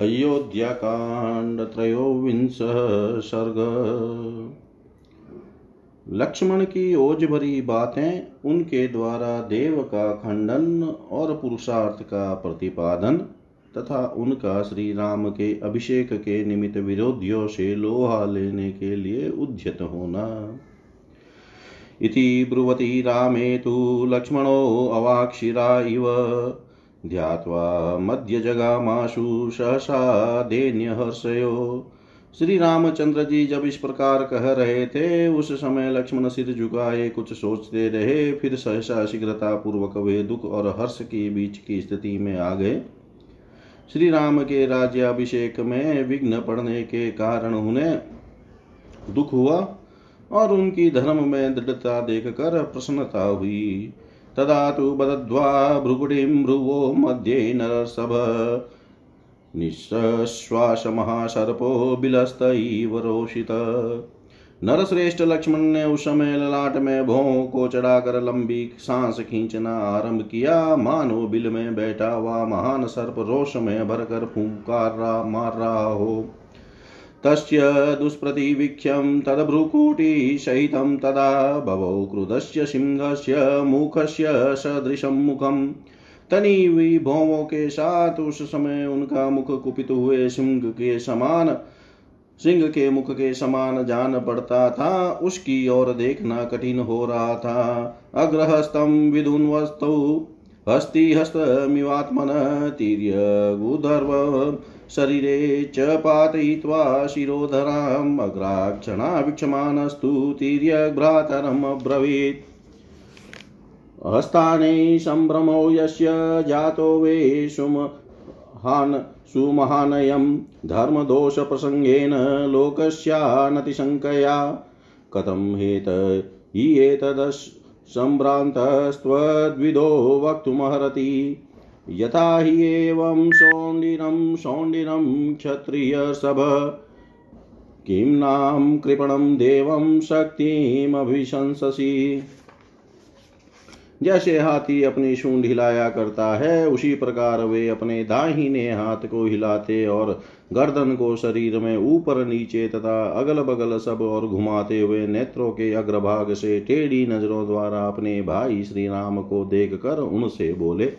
अयोध्याकाण्ड त्रयोविंशः सर्ग। लक्ष्मण की ओज भरी बातें उनके द्वारा देव का खंडन और पुरुषार्थ का प्रतिपादन तथा उनका श्री राम के अभिषेक के निमित्त विरोधियों से लोहा लेने के लिए उद्यत होना। इति ब्रुवती रामे तु लक्ष्मणो अवाक्षिरा इव ध्यात्वा मध्यजगामाशु सहसा देन्यहर्षयो श्री रामचंद्र जी जब इस प्रकार कह रहे थे, उस समय लक्ष्मण सिर झुकाए, कुछ सोचते रहे, फिर सहसा शीघ्रता पूर्वक वे दुख और हर्ष के बीच की स्थिति में आ गए। श्री राम के राज्याभिषेक में विघ्न पड़ने के कारण उन्हें दुख हुआ और उनकी धर्म में दृढ़ता देखकर प्रसन्नता हुई। तदा तु बदध्वा भ्रुकुटिं भ्रुवो मध्ये नरसभ। निःश्वासमहासर्पो बिलस्त इव रोषित। नरश्रेष्ठ लक्ष्मण ने उस समय ललाट में भों को चढ़ाकर लंबी सांस खींचना आरंभ किया। मानो बिल में बैठा हुआ महान सर्प रोष में भरकर फूंकार मार रहा हो। तस्य दुष्प्रतिवीक्ष्यं तद्भ्रुकुटिसहितं तदा भवौ क्रुधस्य सिंहस्य मुखस्य सदृशं मुखम् तनी हुई भौमों के साथ उस समय उनका मुख कुपित हुए सिंह के समान, सिंह के मुख के समान जान पड़ता था, उसकी ओर देखना कठिन हो रहा था। अग्रहस्तम विधुन्वस्तौ हस्तिहस्तमिवात्मन तीर्यगुधर्व शरीरे च पातयित्वा शिरोधराम् अग्राक्षणावीक्षमाणस्तु तिर्यभ्रातरम् अब्रवीत्। हस्ताने सम्भ्रमो यस्य जातो वे सुमहान् सुमहानयं धर्मदोषप्रसङ्गेन लोकस्यानतिशङ्कया। कथं हेत एतदस् सम्भ्रान्तस्त्वद्विदो वक्तुमर्हति। यथा हि एवं सौण्डिनं सौण्डिनं क्षत्रियसभ। किं नाम कृपणं देवं शक्तिमभिशंससि। जैसे हाथी अपनी सूंड हिलाया करता है, उसी प्रकार वे अपने दाहिने हाथ को हिलाते और गर्दन को शरीर में ऊपर नीचे तथा अगल बगल सब और घुमाते हुए नेत्रों के अग्रभाग से टेढ़ी नज़रों द्वारा अपने भाई श्री राम को देख कर उनसे बोले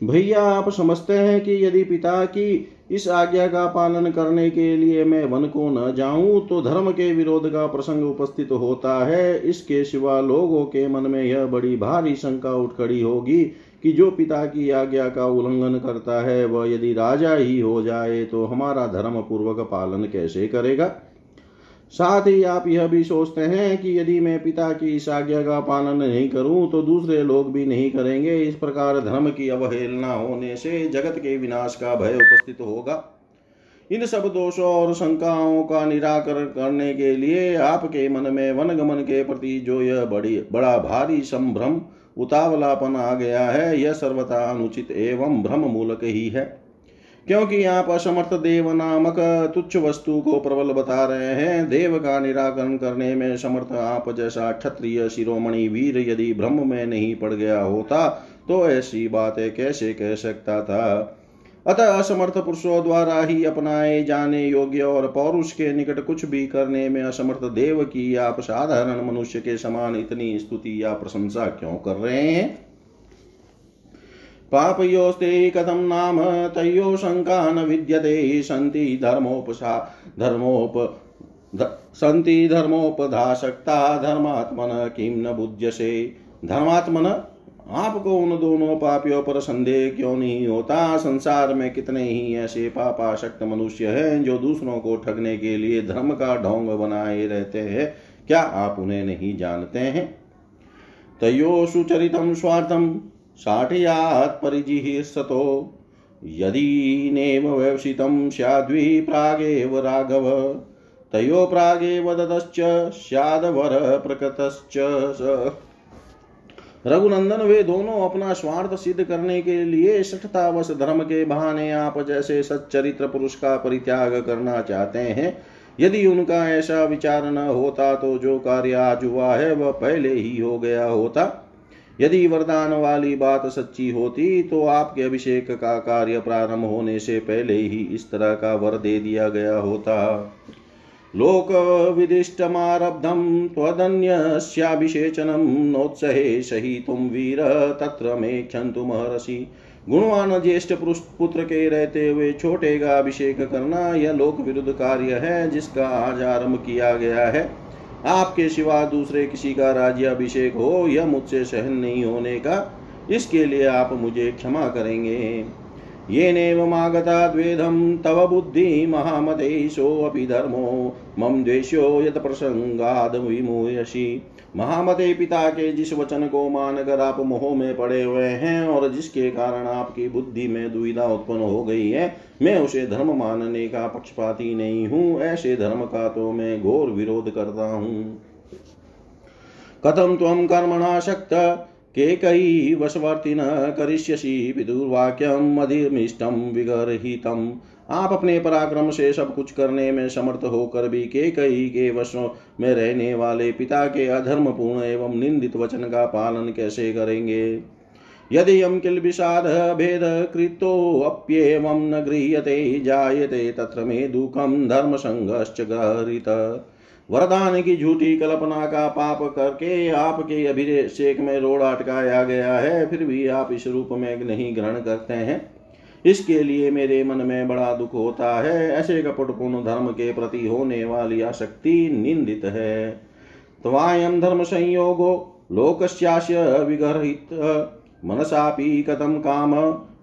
भैया, आप समझते हैं कि यदि पिता की इस आज्ञा का पालन करने के लिए मैं वन को न जाऊँ तो धर्म के विरोध का प्रसंग उपस्थित होता है। इसके सिवा लोगों के मन में यह बड़ी भारी शंका उठ खड़ी होगी कि जो पिता की आज्ञा का उल्लंघन करता है, वह यदि राजा ही हो जाए तो हमारा धर्म पूर्वक पालन कैसे करेगा? साथ ही आप यह भी सोचते हैं कि यदि मैं पिता की इस आज्ञा का पालन नहीं करूँ तो दूसरे लोग भी नहीं करेंगे। इस प्रकार धर्म की अवहेलना होने से जगत के विनाश का भय उपस्थित होगा। इन सब दोषों और शंकाओं का निराकरण करने के लिए आपके मन में वनगमन के प्रति जो यह बड़ी, बड़ा भारी संभ्रम, उतावलापन आ गया है, यह सर्वथा अनुचित एवं भ्रम मूलक ही है। क्योंकि आप असमर्थ देव नामक तुच्छ वस्तु को प्रबल बता रहे हैं। देव का निराकरण करने में समर्थ आप जैसा क्षत्रिय शिरोमणि वीर यदि ब्रह्म में नहीं पड़ गया होता तो ऐसी बातें कैसे कह सकता था? अतः असमर्थ पुरुषों द्वारा ही अपनाए जाने योग्य और पौरुष के निकट कुछ भी करने में असमर्थ देव की आप साधारण मनुष्य के समान इतनी स्तुति या प्रशंसा क्यों कर रहे हैं? पापयोस्ते कथं नाम, तयो शङ्का न विद्यते, सन्ति धर्मोपसा धर्मोप सन्ति धर्मोपधाशक्ता, धर्मात्मन किं न बुध्यसे। धर्मात्मन, आपको उन दोनों पापियों पर संदेह क्यों नहीं होता? संसार में कितने ही ऐसे पापाशक्त मनुष्य हैं, जो दूसरों को ठगने के लिए धर्म का ढोंग बनाए रहते हैं। क्या आप उन्हें नहीं जानते हैं? तयो सुचरितम स्वार्थम साठयात् परिजिहीर्षतो यदि नेम व्यवसितं स्याद्वि प्रागेव राघव, तयो प्रागेव ददश्च, स्यादवर प्रकृतश्च रघुनंदन, वे दोनों अपना स्वार्थ सिद्ध करने के लिए सठतावश धर्म के बहाने आप जैसे सच्चरित्र पुरुष का परित्याग करना चाहते हैं। यदि उनका ऐसा विचार न होता तो जो कार्य आज हुआ है, वह पहले ही हो गया होता। यदि वरदान वाली बात सच्ची होती तो आपके अभिषेक का कार्य प्रारंभ होने से पहले ही इस तरह का वर दे दिया गया होता। लोक लोकविदिष्टमारब्धं त्वदन्यस्याभिषेचनं नोत्सहे सहितुं वीर, तत्र मे क्षन्तु महर्षि। गुणवान ज्येष्ठ पुत्र के रहते हुए छोटे का अभिषेक करना यह लोक विरुद्ध कार्य है जिसका आज आरंभ किया गया है। आपके सिवा दूसरे किसी का राज्य अभिषेक हो यह मुझसे सहन नहीं होने का, इसके लिए आप मुझे क्षमा करेंगे। येनेवमागता द्वेधं तव बुद्धि महामते सोऽपि धर्मो, मम द्वेष्यो यत प्रसंगाद विमूयसी महामते पिता के जिस वचन को मानकर आप मोह में पड़े हुए हैं और जिसके कारण आपकी बुद्धि में दुविधा उत्पन्न हो गई है, मैं उसे धर्म मानने का पक्षपाती नहीं हूँ, ऐसे धर्म का तो मैं घोर विरोध करता हूँ। कथम त्वं कर्मणा शक्त केकयी वशवर्तिन करिष्यसि विदुर्वाक्यम अधिमिष्टम विगरहितम। आप अपने पराक्रम से सब कुछ करने में समर्थ होकर भी के कई के वशों में रहने वाले पिता के अधर्म पूर्ण एवं निंदित वचन का पालन कैसे करेंगे? यदि यम किल विषाद भेद कृतोप्येवं न गृह्यते, जायते तत्र मे धर्म संघश्च गहरित वरदान की झूठी कल्पना का पाप करके आपके अभिषेक में रोड़ अटकाया गया है, फिर भी आप इस रूप में नहीं ग्रहण करते हैं। इसके लिए मेरे मन में बड़ा दुख होता है, ऐसे कपटपूर्ण धर्म के प्रति होने वाली आसक्ति निंदित है। त्वायम धर्म संयोगो लोकस्यास्य विगरहित, मनसापि कथम काम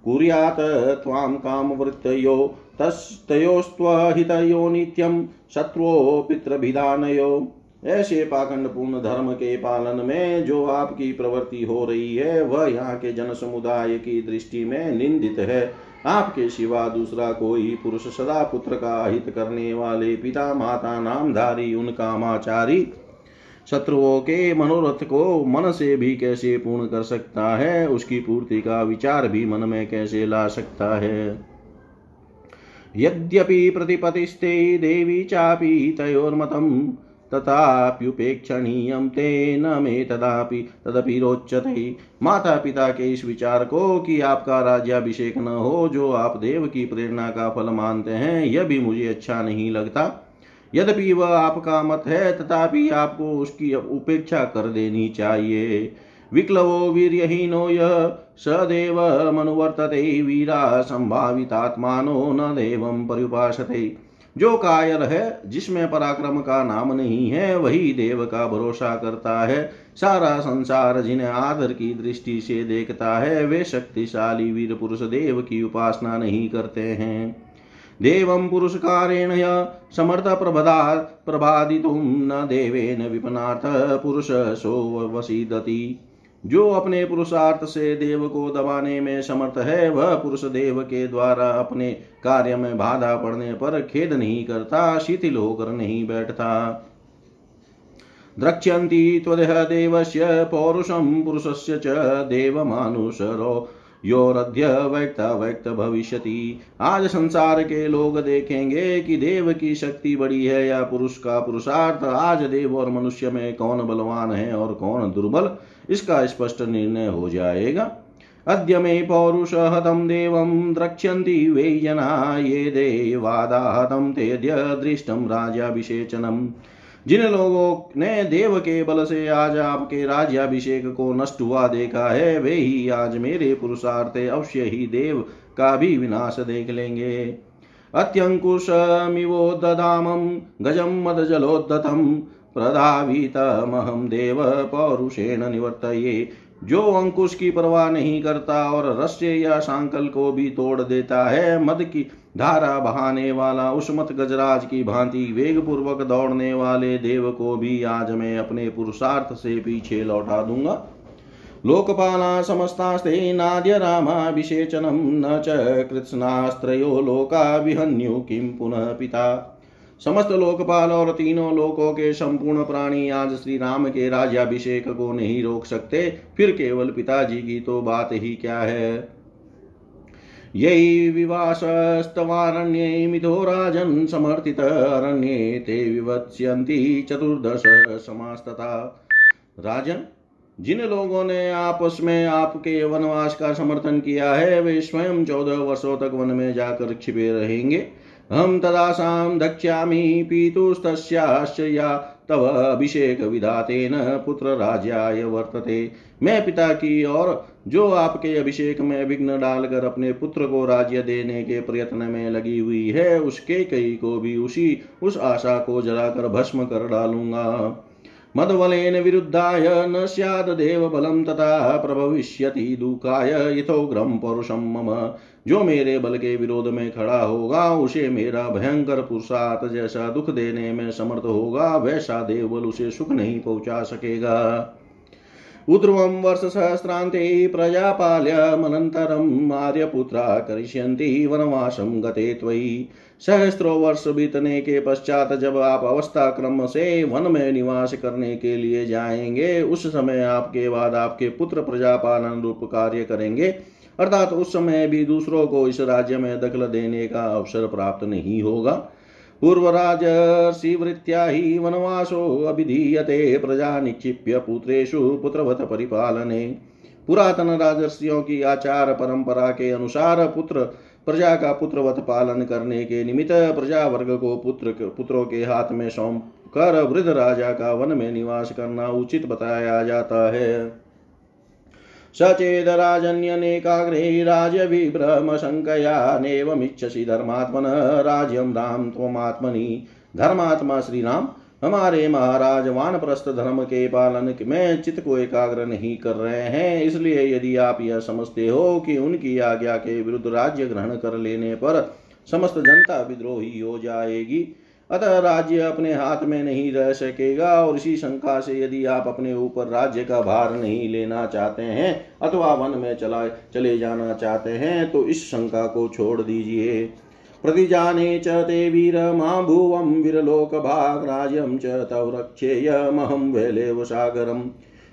कुर्यात त्वां कामवृत्तयो तस्तयोस्त्वहितयो नित्यं शत्रुओ पितृभिधानयो ऐसे पाखंड पूर्ण धर्म के पालन में जो आपकी प्रवृत्ति हो रही है, वह यहाँ के जन समुदाय की दृष्टि में निंदित है। आपके सिवा दूसरा कोई पुरुष सदा पुत्र का हित करने वाले पिता माता नामधारी उन कामाचारी शत्रुओं के मनोरथ को मन से भी कैसे पूर्ण कर सकता है, उसकी पूर्ति का विचार भी मन में कैसे ला सकता है? यद्यपि प्रतिपतिस्ते देवी चापि तथाप्युपेक्षणीयं ते न मे तदापि तदपि रोचते। माता पिता के इस विचार को कि आपका राज्याभिषेक न हो, जो आप देव की प्रेरणा का फल मानते हैं, यह भी मुझे अच्छा नहीं लगता। यद्यपि वह आपका मत है, तथापि आपको उसकी उपेक्षा कर देनी चाहिए। विक्लवो वीर्यहीनो यः मनुवर्तते वीरा संभावितात्मानो न देवं पर्युपासते जो कायर है, जिसमें पराक्रम का नाम नहीं है, वही देव का भरोसा करता है। सारा संसार जिन्हें आदर की दृष्टि से देखता है, वे शक्तिशाली वीर पुरुष देव की उपासना नहीं करते हैं। देवं पुरुषकारेण समर्थ प्रभदा प्रभादितुं न देवेन विपनाथ पुरुष सो वसीदति जो अपने पुरुषार्थ से देव को दबाने में समर्थ है, वह पुरुष देव के द्वारा अपने कार्य में बाधा पड़ने पर खेद नहीं करता, शिथिल होकर नहीं बैठता। द्रक्ष्यन्ति त्वदेह देवस्य, पौरुषं पुरुषस्य च देवमानुषरो। योरध्य व्यक्त व्यक्त भविष्यति। आज संसार के लोग देखेंगे कि देव की शक्ति बड़ी है या पुरुष का पुरुषार्थ। आज देव और मनुष्य में कौन बलवान है और कौन दुर्बल, इसका स्पष्ट निर्णय हो जाएगा। अद्य मे पौरुष हतं देवं द्रक्ष्यन्ति वे जना, ये देवादा हतं तेद्य दृष्टं राजाभिषेचनम् जिन लोगों ने देव के बल से आज आपके राज्याभिषेक को नष्ट हुआ देखा है, वे ही आज मेरे पुरुषार्थ अवश्य ही देव का भी विनाश देख लेंगे। अत्यङ्कुशमिवोददामं गजं मदजलोद्धतं प्रधावितमहं देव पौरुषेण निवर्तये। जो अंकुश की परवाह नहीं करता और रस्य या सांकल को भी तोड़ देता है, मद की धारा बहाने वाला उसमत गजराज की भांति वेग पूर्वक दौड़ने वाले देव को भी आज मैं अपने पुरुषार्थ से पीछे लौटा दूँगा। लोकपाला समस्तास्ते नाद्य रामाभिषेचनं न च कृत्स्नास्त्रयो लोका विहन्यु किं पुनः पिता। समस्त लोकपाल और तीनों लोकों के संपूर्ण प्राणी आज श्री राम के राज्याभिषेक को नहीं रोक सकते, फिर केवल पिताजी की तो बात ही क्या है? यही विवासस्तवारण्ये मिथो राजन् समर्थित, अरण्ये ते विवत्स्यन्ति चतुर्दश समास्तथा राजन, जिन लोगों ने आपस में आपके वनवास का समर्थन किया है, वे स्वयं चौदह वर्षों तक वन में जाकर छिपे रहेंगे। हम तदाशा दक्ष्यामी पीतुस्त या तव अभिषेक पुत्र राज्याय वर्तते। मैं पिता की और जो आपके अभिषेक में विघ्न डालकर अपने पुत्र को राज्य देने के प्रयत्न में लगी हुई है, उसके कई को भी उसी, उस आशा को जलाकर भस्म कर डालूँगा। मदबलेन विरुद्धाय न स्याद देव बलम तथा प्रभविष्यति दुखाय यथोग्रम पौरुषम मम। जो मेरे बल के विरोध में खड़ा होगा, उसे मेरा भयंकर पुरुषार्थ जैसा दुख देने में समर्थ होगा, वैसा देवबल उसे सुख नहीं पहुँचा सकेगा। उध्रुवं वर्षसहस्रान्ते प्रजापाल्यमनन्तरम् आर्यपुत्रा करिष्यन्ति वनवासं गते त्वयि। सहस्त्रों वर्ष बीतने के पश्चात जब आप अवस्था क्रम से वन में निवास करने के लिए जाएँगे, उस समय आपके बाद आपके पुत्र प्रजापालन रूप कार्य करेंगे। अर्थात उस समय भी दूसरों को इस राज्य में दखल देने का अवसर प्राप्त नहीं होगा। पूर्वराजर्षिवृत्त्या हि वनवासो अभिधीयते प्रजा निक्षिप्य पुत्रेषु पुत्रवत परिपालने। पुरातन राजर्षियों की आचार परंपरा के अनुसार पुत्र, प्रजा का पुत्रवत पालन करने के निमित्त प्रजा वर्ग को पुत्र पुत्रों के हाथ में सौंप कर वृद्ध राजा का वन में निवास करना उचित बताया जाता है। सचेदराजन्यनेकाग्रे राज्यविभ्रमशङ्कया नेवमिच्छसि धर्मात्मन राज्यं राम त्वमात्मनि धर्मात्मा श्री राम हमारे महाराज वानप्रस्थ धर्म के पालन में चित्त को एकाग्र नहीं कर रहे हैं, इसलिए यदि आप यह समझते हो कि उनकी आज्ञा के विरुद्ध राज्य ग्रहण कर लेने पर समस्त जनता विद्रोही हो जाएगी अतः राज्य अपने हाथ में नहीं रह सकेगा और इसी शंका से यदि आप अपने ऊपर राज्य का भार नहीं लेना चाहते हैं अथवा वन में चला, चले जाना चाहते हैं तो इस शंका को छोड़ दीजिए। प्रतिजाने च ते वीर मा भुवं वीरलोकभाग राज्यम च तव रक्षेयमहं वैलेव सागरम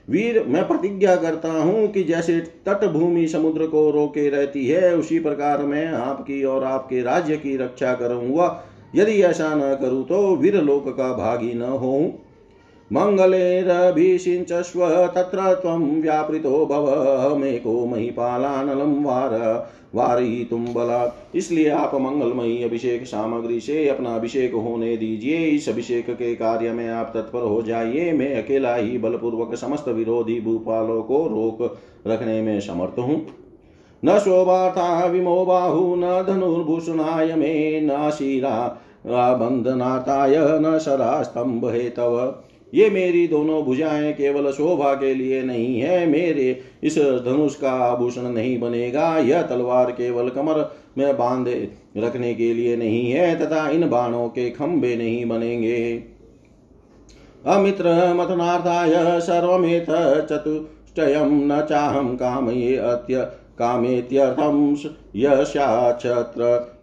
वीर, मैं प्रतिज्ञा करता हूँ कि जैसे तटभूमि समुद्र को रोके रहती है, उसी प्रकार मैं आपकी और आपके राज्य की रक्षा करूँगा। यदि ऐसा न करूँ तो वीरलोक का भागी न हो मङ्गलेरभिषिञ्चस्व तत्र त्वं व्यापृतो भव। मेको महिपालानलं वार वारयितुं बलात्। इसलिए आप मंगलमयी अभिषेक सामग्री से अपना अभिषेक होने दीजिए। इस अभिषेक के कार्य में आप तत्पर हो जाइए। मैं अकेला ही बलपूर्वक समस्त विरोधी भूपालों को रोक रखने में समर्थ हूँ। न शोभाता विमो बाहु, न धनुर्भूषणाय मे न शिरा। बंधनाताय न शरा स्तंभ हे तव। ये मेरी दोनों भुजाएँ केवल शोभा के लिए नहीं है। मेरे इस धनुष का आभूषण नहीं बनेगा। यह तलवार केवल कमर में बांधे रखने के लिए नहीं है, तथा इन बाणों के खंबे नहीं बनेंगे। अमित्र मतनार्थाय सर्वमेत चतुष्टयम न चाहम काम ये अत्य कामेत्यर्थं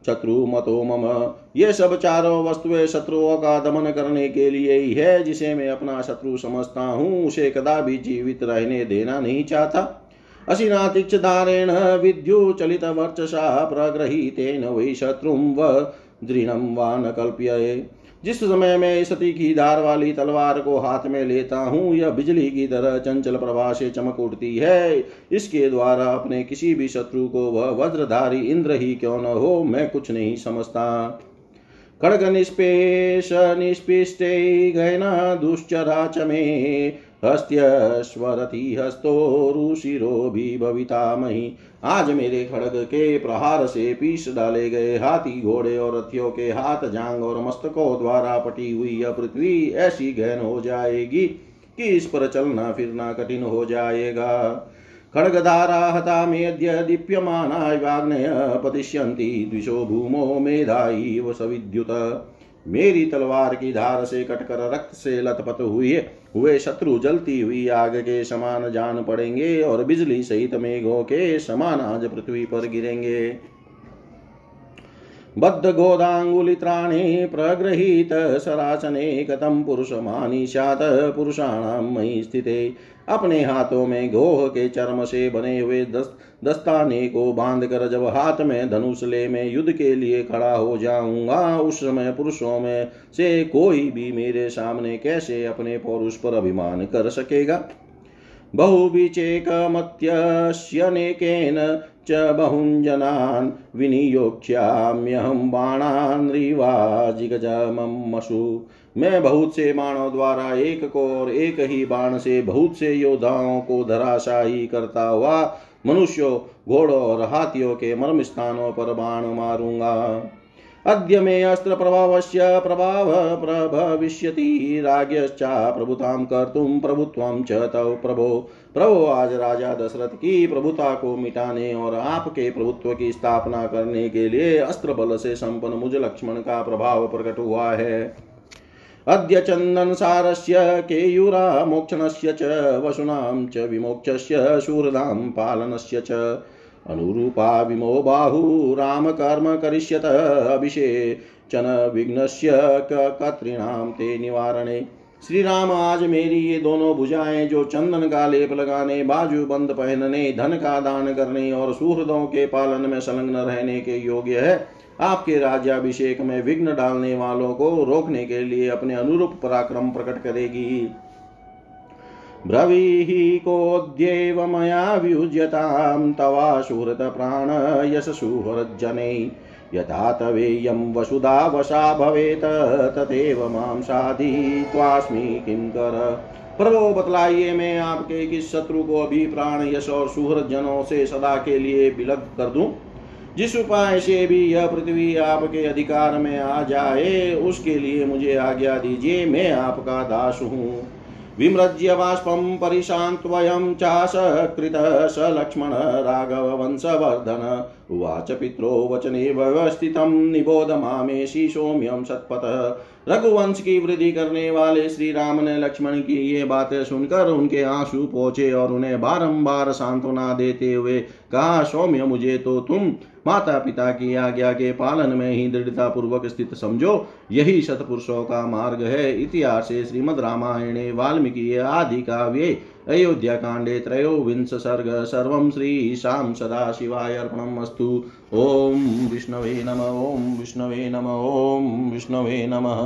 शत्रु मतो मम। ये सब चारों वस्तुएँ शत्रुओं का दमन करने के लिए ही है, जिसे मैं अपना शत्रु समझता हूँ, उसे कदा भी जीवित रहने देना नहीं चाहता। अशिनातिक्षधारेण विद्युचलित वर्चसा प्रगृहीतेन वै शत्रुं व दृढ़ं वा न कल्प्य जिस समय मैं इस तीखी धार वाली तलवार को हाथ में लेता हूँ, यह बिजली की तरह चंचल प्रवाह से चमक उठती है। इसके द्वारा अपने किसी भी शत्रु को वह वज्रधारी इंद्र ही क्यों न हो, मैं कुछ नहीं समझता। खड़ग निष्पेश निष्पिष्टे गहना दुश्चरा च मे हस्त्यस्वरति हस्तोरुशिरो भी भविता मही आज मेरे खड़ग के प्रहार से पीस डाले गए हाथी घोड़े और रथियों के हाथ, जांग और मस्तकों द्वारा पटी हुई यह पृथ्वी ऐसी गहन हो जाएगी कि इस पर चलना फिरना कठिन हो जाएगा। खड्गधारा हता मेद्य दीप्यमाना वाग्नय पतिष्यन्ति द्विषो भूमो मेधाई व सविद्युत मेरी तलवार की धार से कटकर रक्त से लथपथ हुए हुए शत्रु जलती हुई आग के समान जान पड़ेंगे और बिजली सहित मेघों के समान आज पृथ्वी पर गिरेंगे। बद्ध गोदाङ्गुलित्राणे प्रगृहीत सरासने कथम पुरुषमानिशात पुरुषाणां मयि स्थिते। अपने हाथों में गोह के चर्म से बने हुए दस दस्ताने को बाँध कर जब हाथ में धनुष ले में युद्ध के लिए खड़ा हो जाऊँगा, उस समय पुरुषों में से कोई भी मेरे सामने कैसे अपने पौरुष पर अभिमान कर सकेगा? बहुविचेकमत्यस्यनेकेन च बहुञ्जनान् विनियोक्ष्याम्यहं बाणान्रिवाजिगजमसु मैं बहुत से बाणों द्वारा एक को और एक ही बाण से बहुत से योद्धाओं को धराशाही करता हुआ मनुष्यों, घोड़ों और हाथियों के मर्म स्थानों पर बाण मारूँगा। अद्य मे अस्त्र प्रभाव प्रभविष्यति, राज्ञश्चा प्रभुतां कर्तुं प्रभुत्वं च तव प्रभो। प्रभो आज राजा दशरथ की प्रभुता को मिटाने और आपके प्रभुत्व की स्थापना करने के लिए अस्त्र बल से संपन्न मुझ लक्ष्मण का प्रभाव प्रकट हुआ है। अद्य चन्दनसारस्य केयूरामोक्षणस्य च, वसुनां च विमोक्षस्य, शूरदां पालनस्य च। अनुरूपा विमो बाहू बाहु रामकर्म करिष्यत अभिषेचन विघ्नस्य कतॄणां ते निवारणे। श्री राम आज मेरी ये दोनों भुजाएँ, जो चंदन का लेप लगाने, बाजू बंद पहनने, धन का दान करने और सुहृदों के पालन में संलग्न रहने के योग्य है, आपके राज्याभिषेक में विघ्न डालने वालों को रोकने के लिए अपने अनुरूप पराक्रम प्रकट करेगी। ब्रवीहि कोऽद्यैव मया वियुज्यतां तवाशुहृतप्राण यशसुहृज्जने यथा तवेयं वसुधा वशा भवेत्, तथैव माँ साधित्वास्मि किं कर। प्रभो, बतलाइए मैं आपके किस शत्रु को अभी प्राण यश और सुहृद जनों से सदा के लिए विलग कर दूँ? जिस उपाय से भी यह पृथ्वी आपके अधिकार में आ जाए, उसके लिए मुझे आज्ञा दीजिए, मैं आपका दास हूँ। विमृज्य बाष्पं परिशान्त्वयं चासकृतः स लक्ष्मण राघववंशवर्धन उवाच पित्रो वचने व्यवस्थितं निबोध मामेशी सौम्यं सत्पथ। रघुवंश की वृद्धि करने वाले श्री राम ने लक्ष्मण की ये बातें सुनकर उनके आँसू पहुँचे और उन्हें बारंबार सांत्वना देते हुए कहा, सौम्य, मुझे तो तुम माता पिता की आज्ञा के पालन में ही दृढ़ता पूर्वक स्थित समझो। यही सतपुरुषों का मार्ग है। इतिहास श्रीमद रामायणे, वाल्मीकि आदि काव्ये अयोध्या कांडे त्रयोविंश सर्ग सर्वं श्रीशां सदा शिवाय अर्पणमस्तु। ओम विष्णवे नम, ॐ विष्णवे नम ओम विष्णवे नमः।